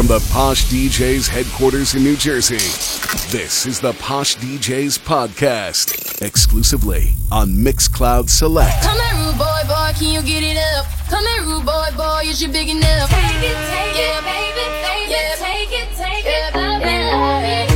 From the Posh DJs headquarters in New Jersey, this is the Posh DJs podcast, exclusively on Mixcloud Select. Come here, rude boy, boy, can you get it up? Come here, rude boy, boy, is you big enough? Take it, take yeah. it, baby, baby, yeah. take it, take yeah. it,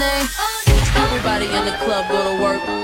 name. Everybody in the club go to work.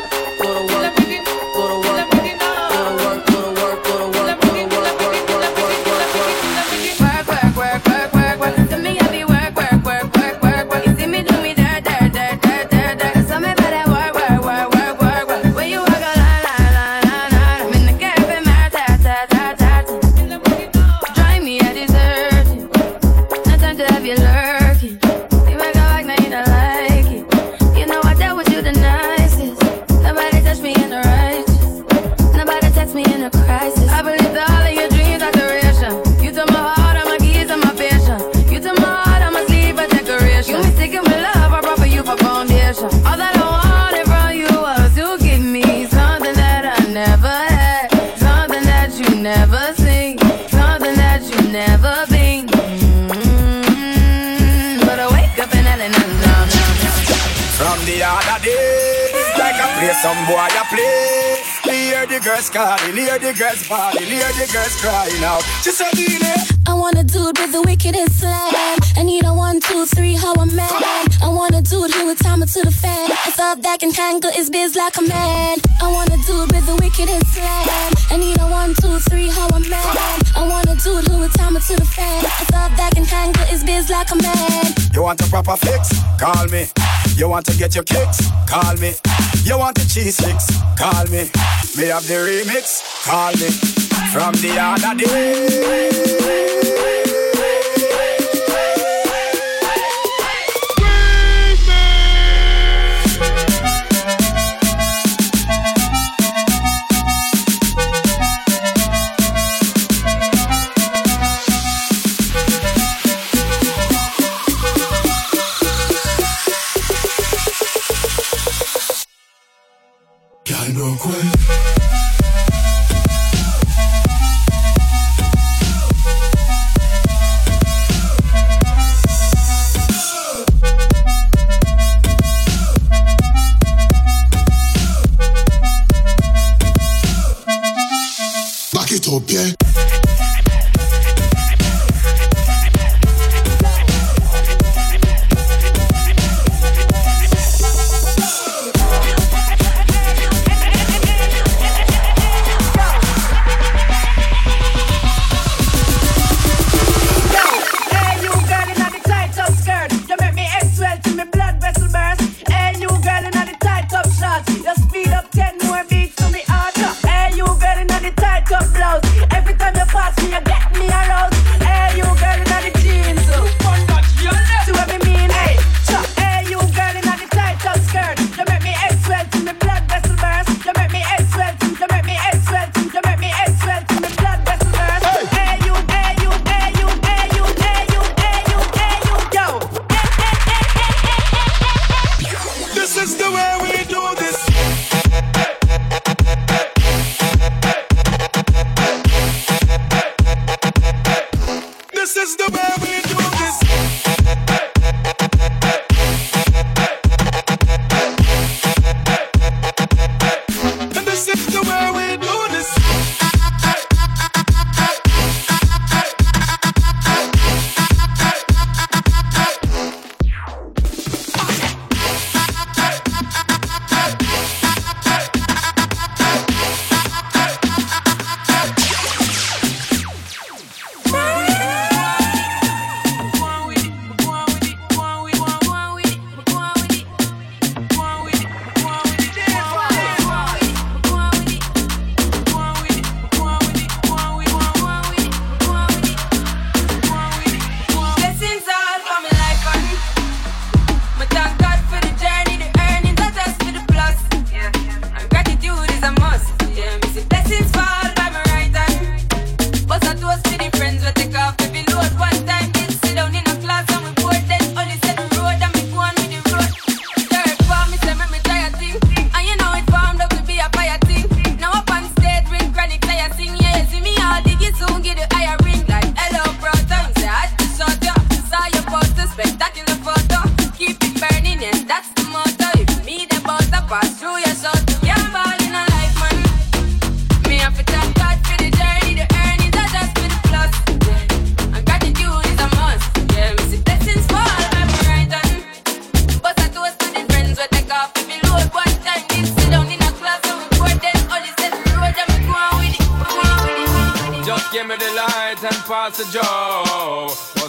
Like I play some boy, I play. Hear the girls calling, hear the girls bawling, hear the girls crying out. She said, I want a dude with the wickedest slam. I need a one, two, three, how a man. I want a dude who would time it to the fan. I thought that can tangle his biz like a man. I want a dude with the wickedest slam. I need a one, two, three, how a man. I want a dude who would time it to the fan. I thought that can tangle his biz like a man. You want a proper fix? Call me. You want to get your kicks? Call me. You want the cheese sticks? Call me. Me have the remix? Call me. From the other day.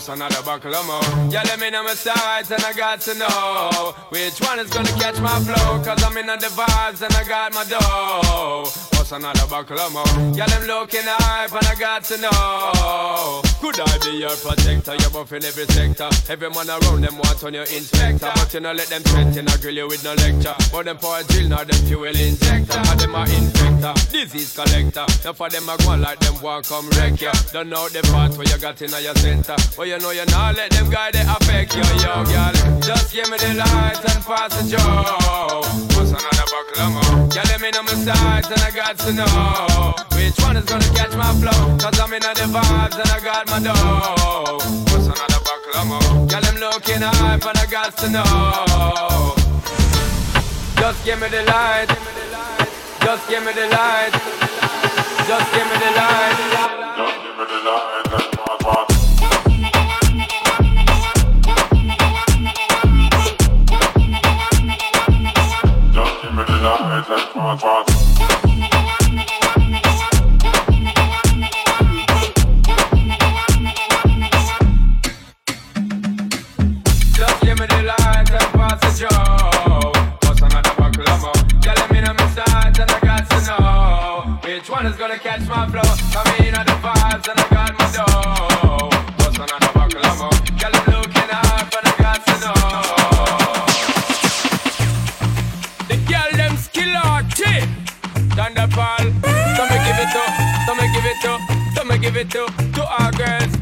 What's another buckle of more? Yeah, let me know my sides and I got to know which one is gonna catch my flow. Cause I'm in the vibes and I got my dough. Oh, What's another buckle of more? Yeah, them looking hype and I got to know. Could I be your protector? You're buff in every sector. Every man around them want on your inspector. But you know, let them threaten, I grill you with no lecture. But them for a drill, not them fuel injector. And them a infector, disease collector. Now for them, I go like them want come wreck ya. Don't know the part where you got in your center. But you know you not let them guide they affect you, yo, girl. Just give me the light and pass the joe. What's another buckle? Yeah, let me know my sides and I got to know which one is gonna catch my flow. Cause I'm in the vibes and I got my dough. What's another buckle more? Yeah, them looking hype and I got to know. Just give me the light. Just give me the light. Just give me the light. Just Thunderfall. So me give it up. So me give it up. So me give it up to our girls.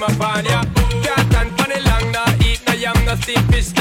Them upon ya. Can't stand for the long, no eat no yam, no steamed fish,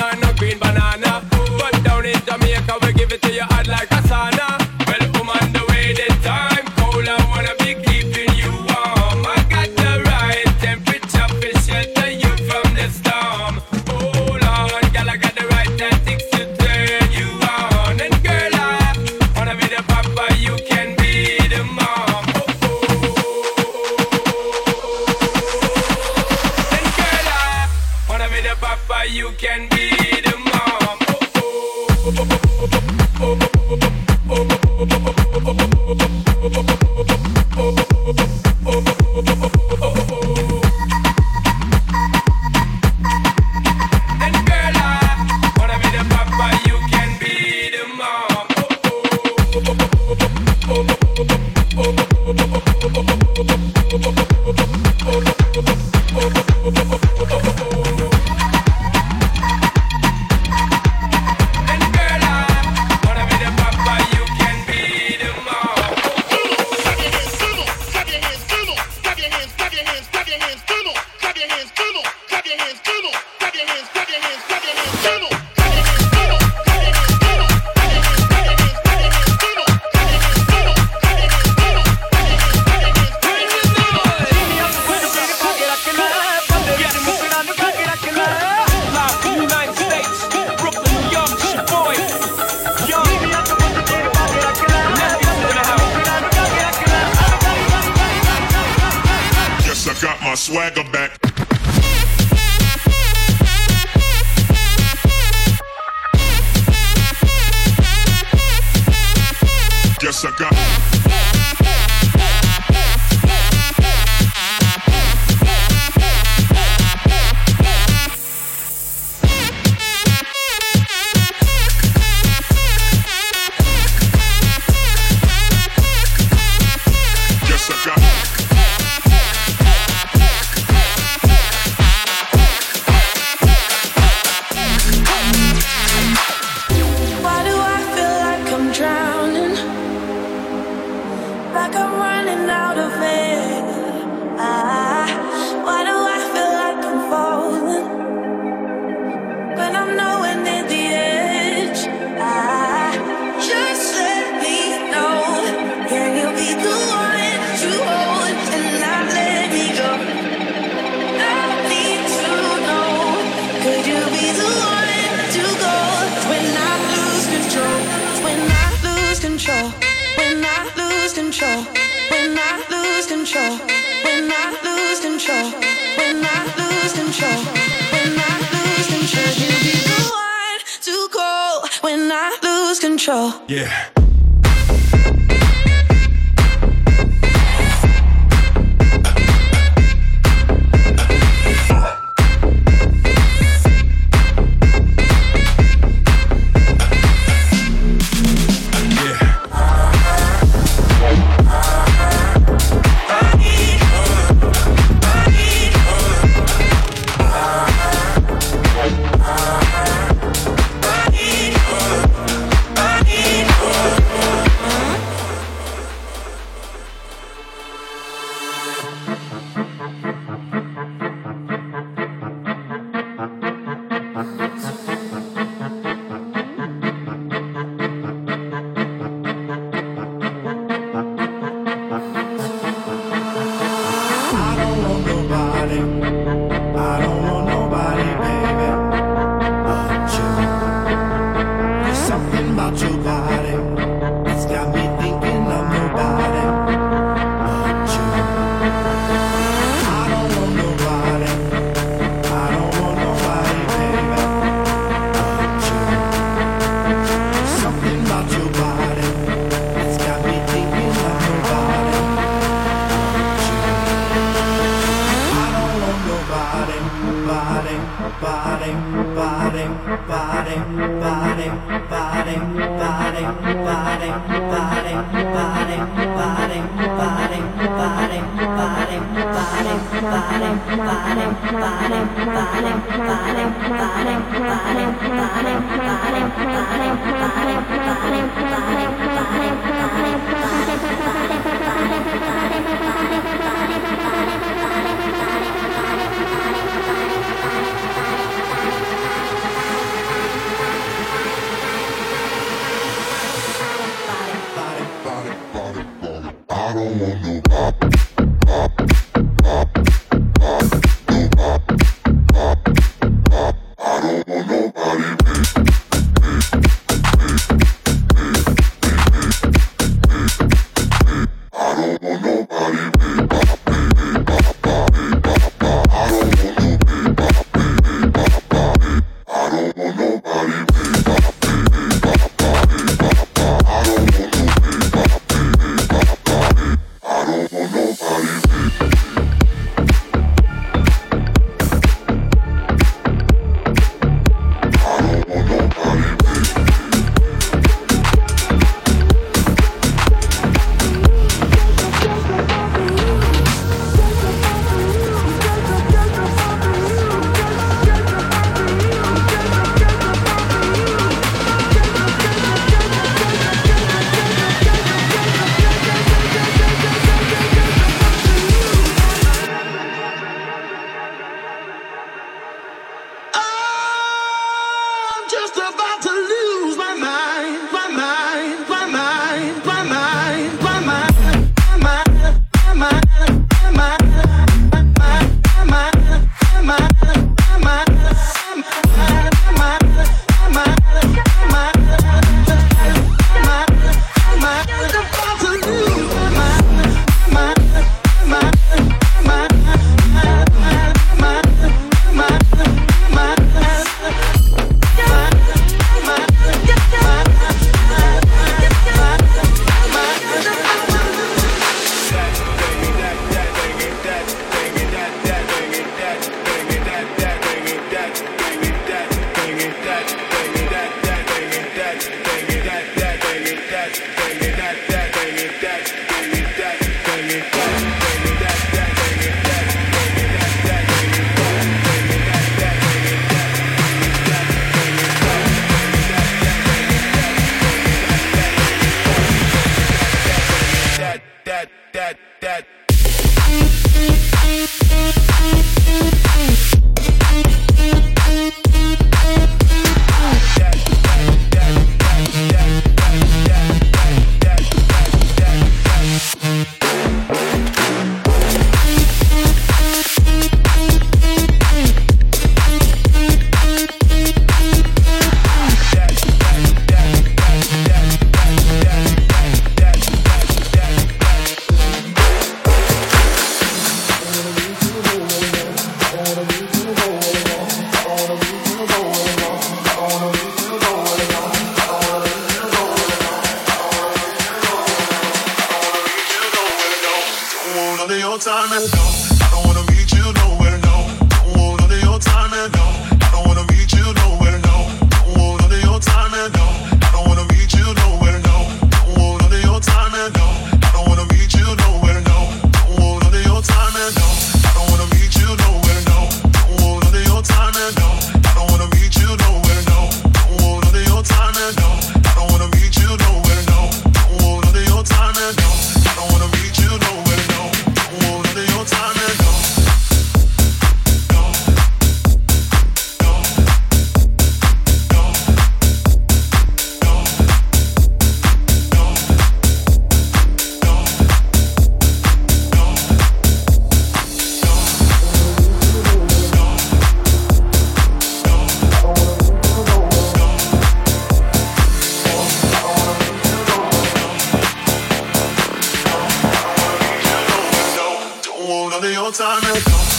Don't want none your time and no.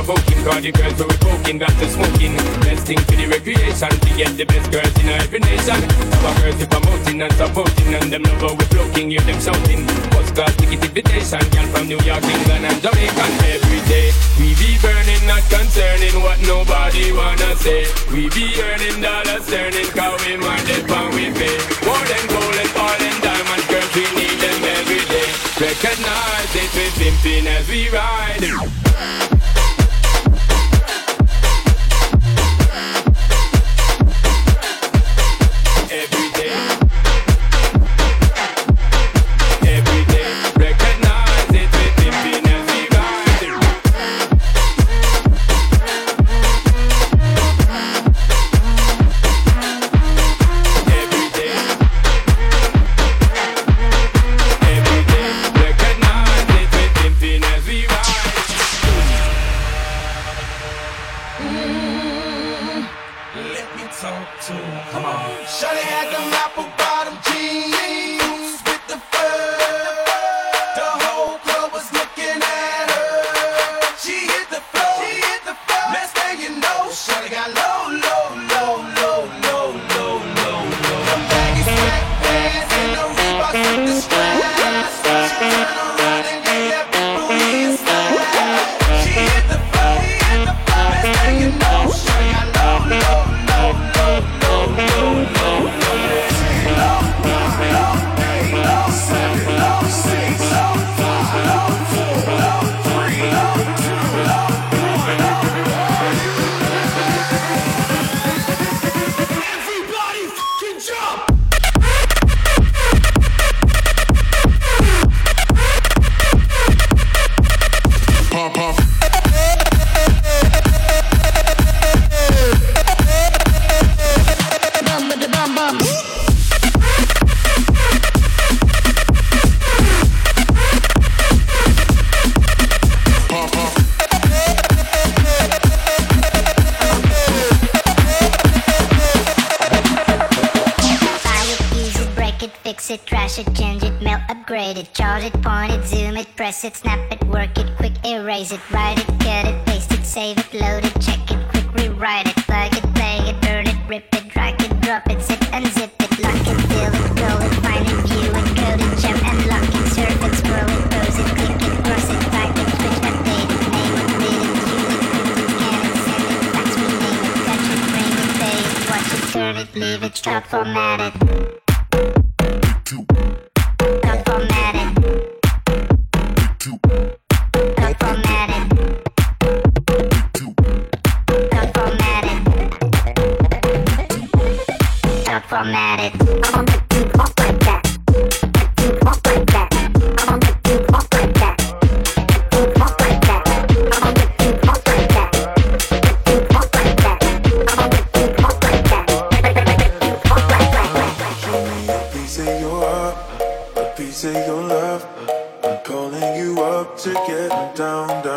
provoking. Cause the girls who we poking got to smoking. Best thing for the recreation To get the best girls in every nation Our girls we promoting and supporting And them love we're floating, hear them shouting. First class ticket invitation Girl from New York, England and Jamaica. Every day we be burning Not concerning what nobody wanna say. We be earning dollars turning Cause we minded when we pay. More than gold and oil and diamond Girls we need them every day. Recognize it, we're pimping as we ride.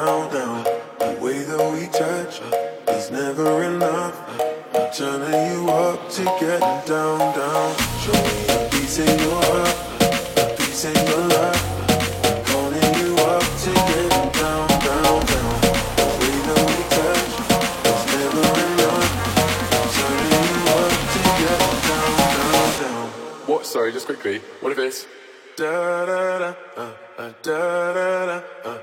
down, down. The way that we touch is never enough. I'm turning you up to getting down, down. Show me a piece in your heart, a piece in your life. Sorry, just quickly. What if it's da da da uh, uh, da da da uh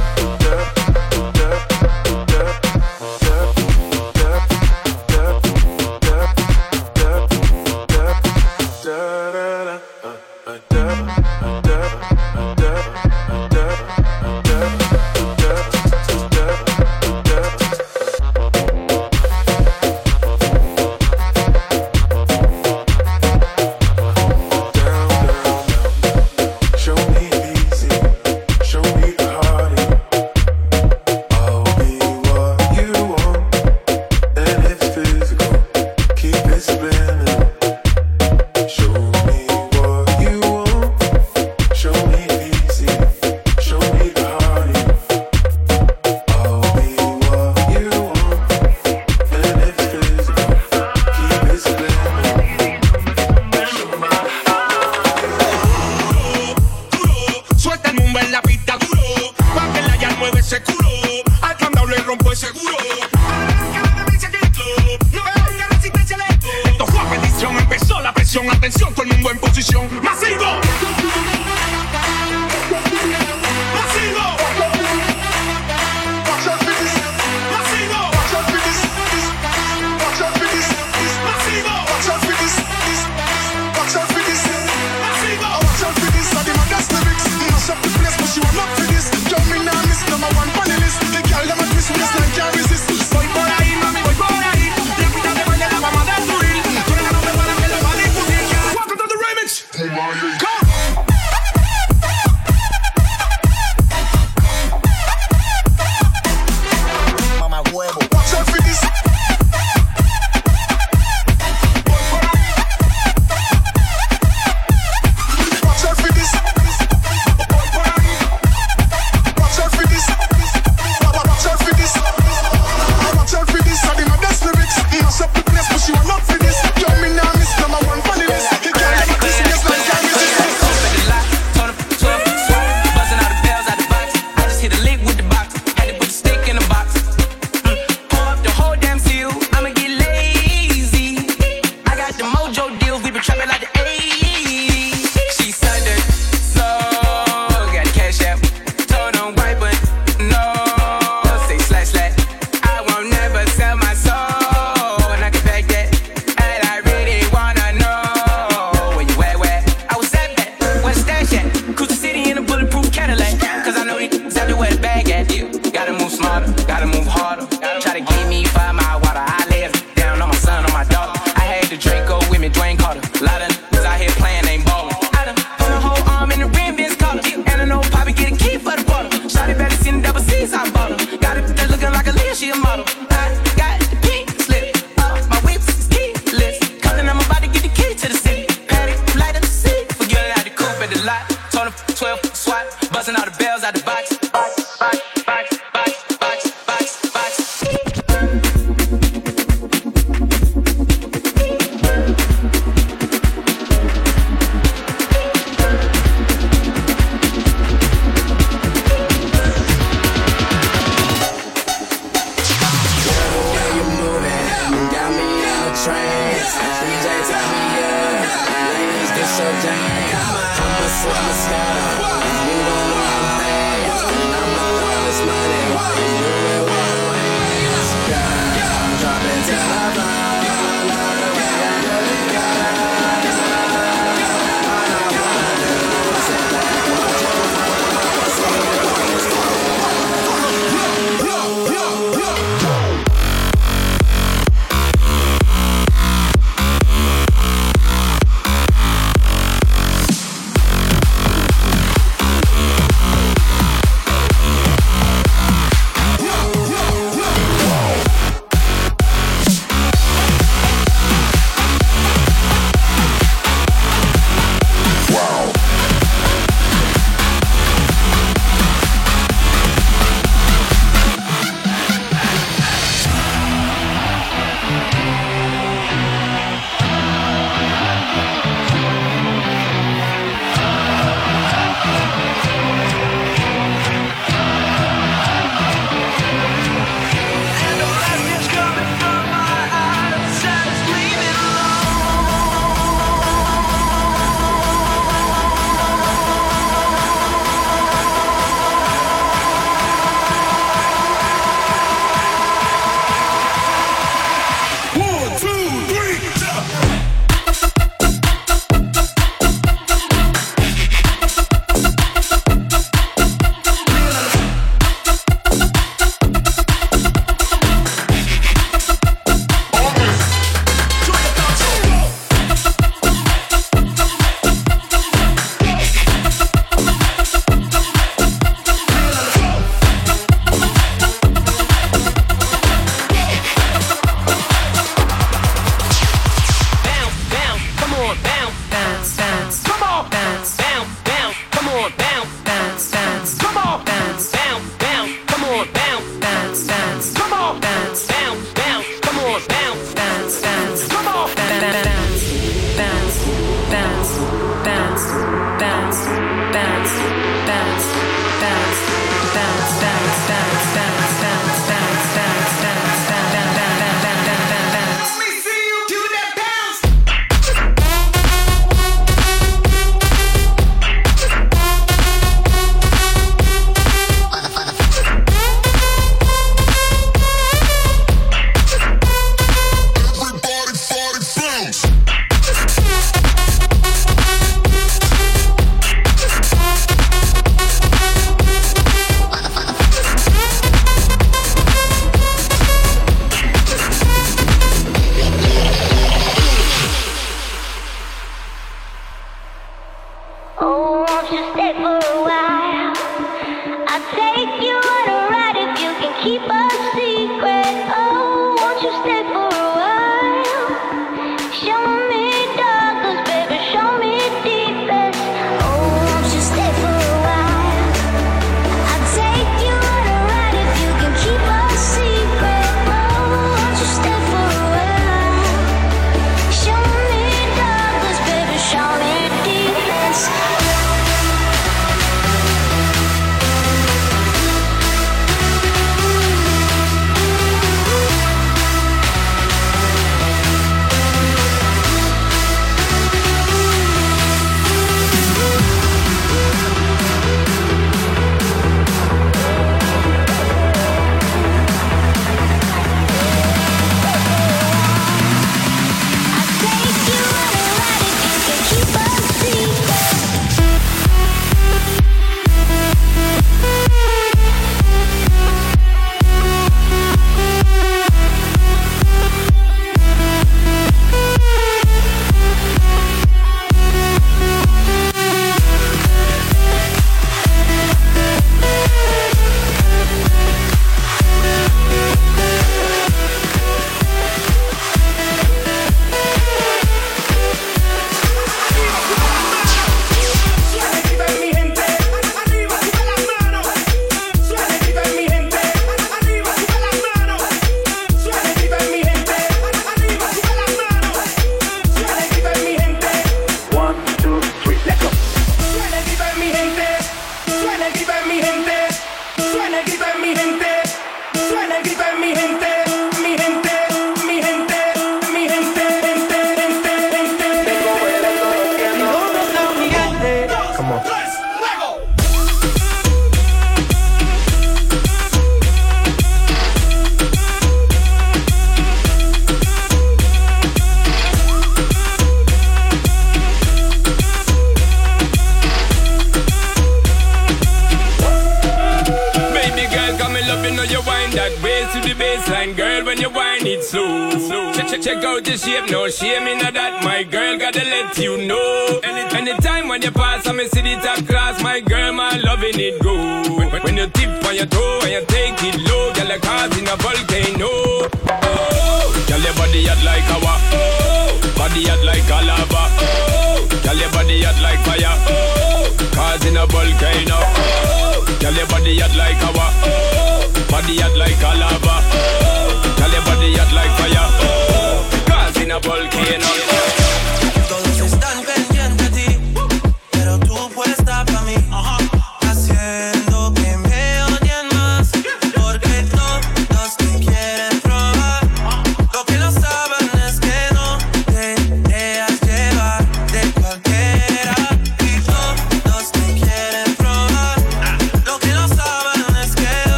body hot like our oh. Body hot like a lava oh. Girl your body hot like fire oh. Causing a volcano oh. Girl your body hot like our oh. Body hot like a lava oh. Girl your body hot like fire oh. Causing a volcano.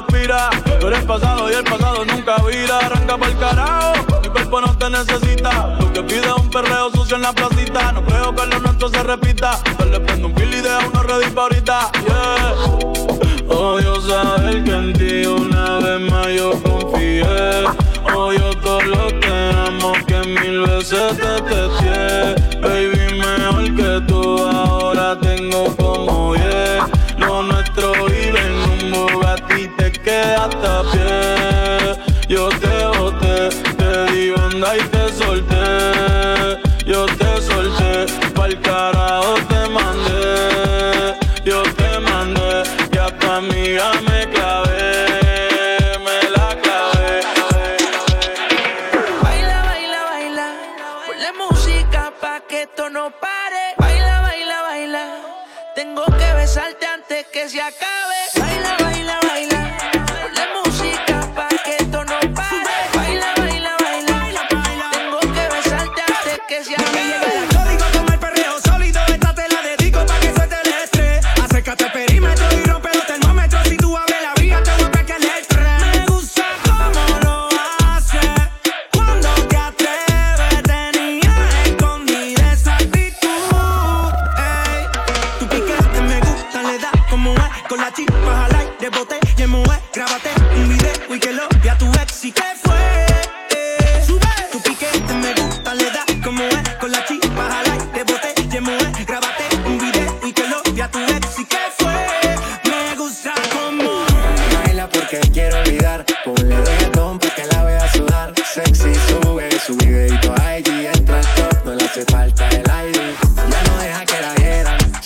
respira. Tú eres pasado y el pasado nunca vira. Arranca el carajo, mi cuerpo no te necesita. Lo que pide es un perreo sucio en la placita. No creo que lo nuestro se repita. Yo le prendo un kill y deja una red ahorita. Yeah. Odio saber que en ti una vez más yo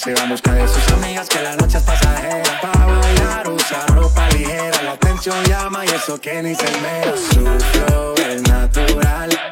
se va en busca de sus amigas que la noche es pasajera. Para bailar usa ropa ligera, la atención llama y eso que ni se mera. Su flow es natural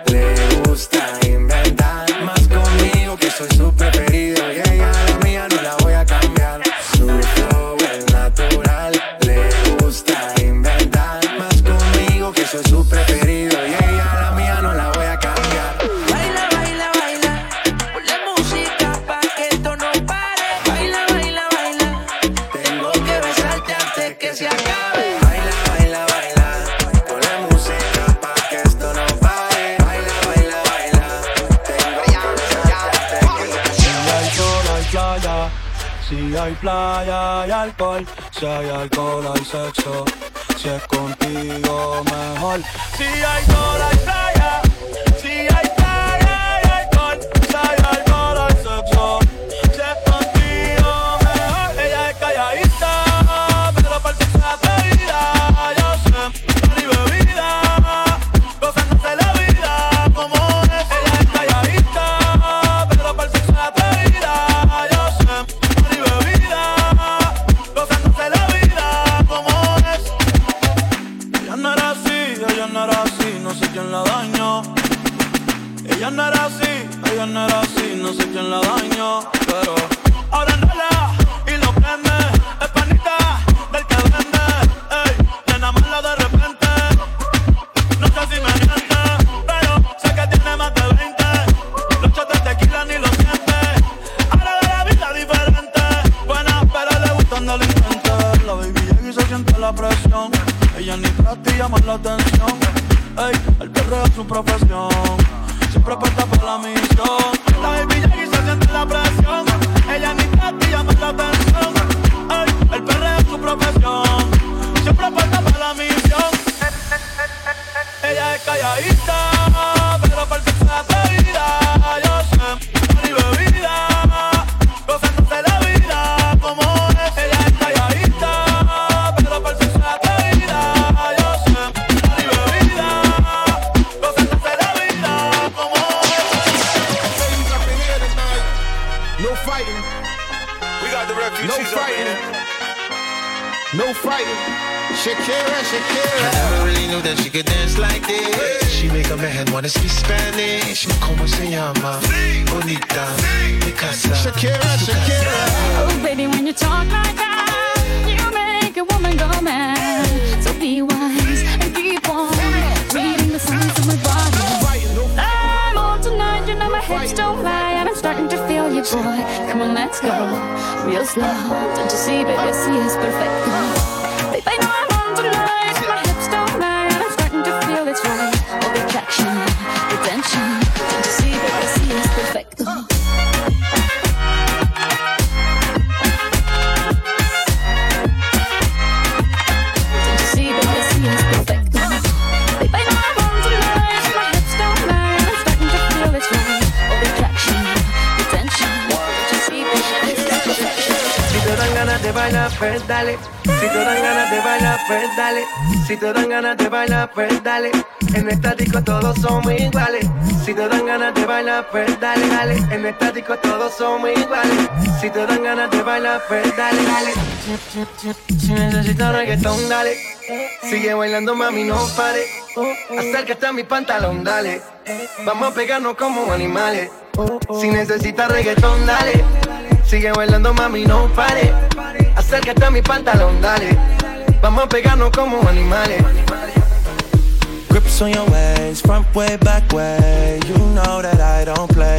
Si es contigo, mejor. dale, dale. Si necesitas reggaetón, dale. Sigue bailando, mami, no pare. Acércate a mi pantalón, dale. Vamos a pegarnos como animales. Si necesitas reggaetón, dale. Sigue bailando, mami, no pare. Acércate a mi pantalón, dale. Vamos a pegarnos como animales. Grips on your ways, front way, back way. You know that I don't play.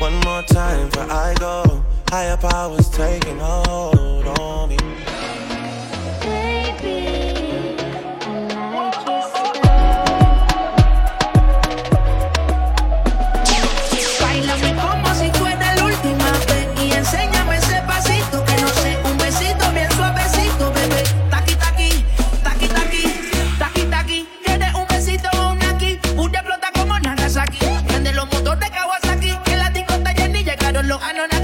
One more time before I go. Higher powers taking hold on me. Baby. I know that.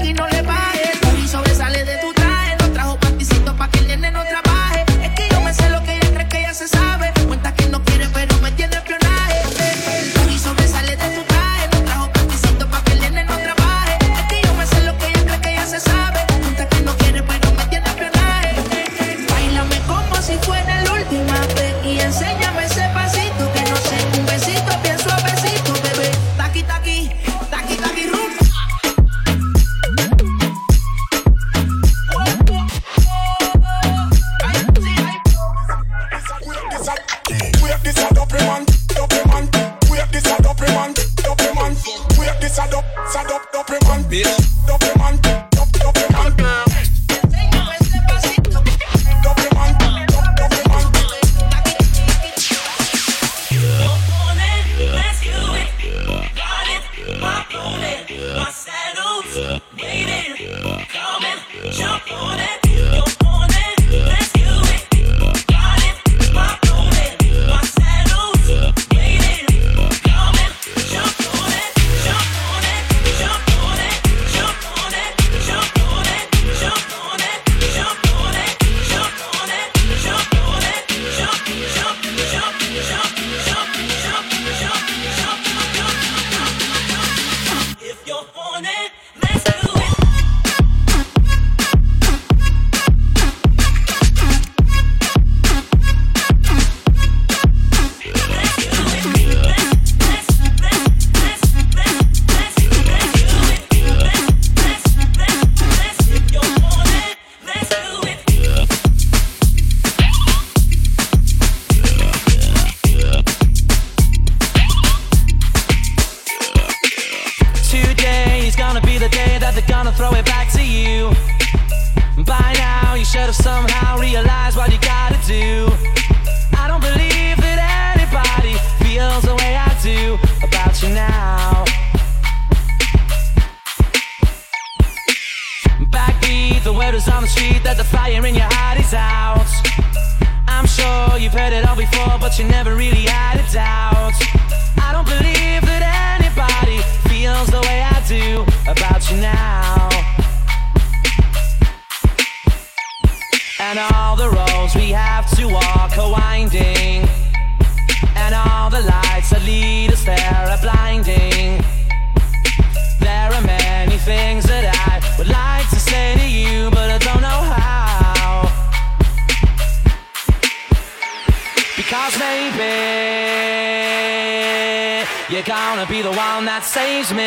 You're gonna be the one that saves me.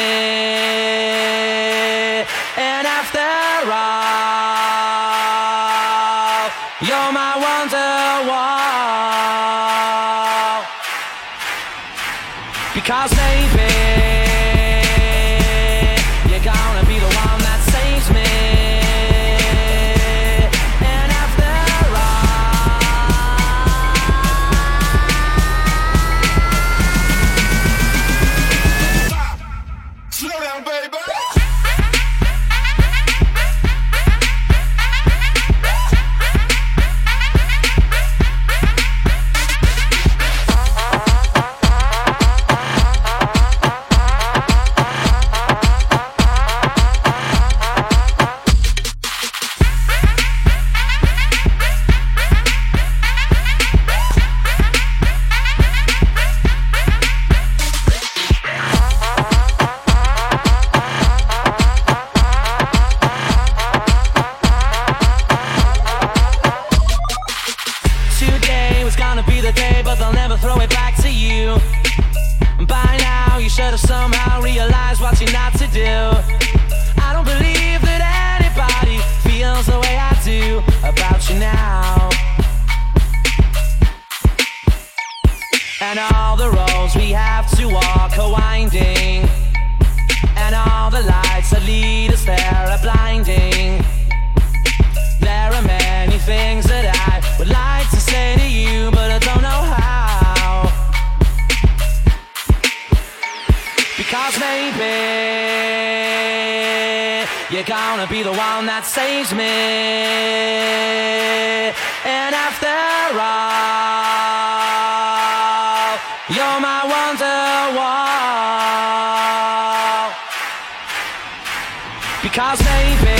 And after all, you're my wonderwall. Because maybe. You're gonna be the one that saves me. And after all, you're my wonderwall. Because maybe.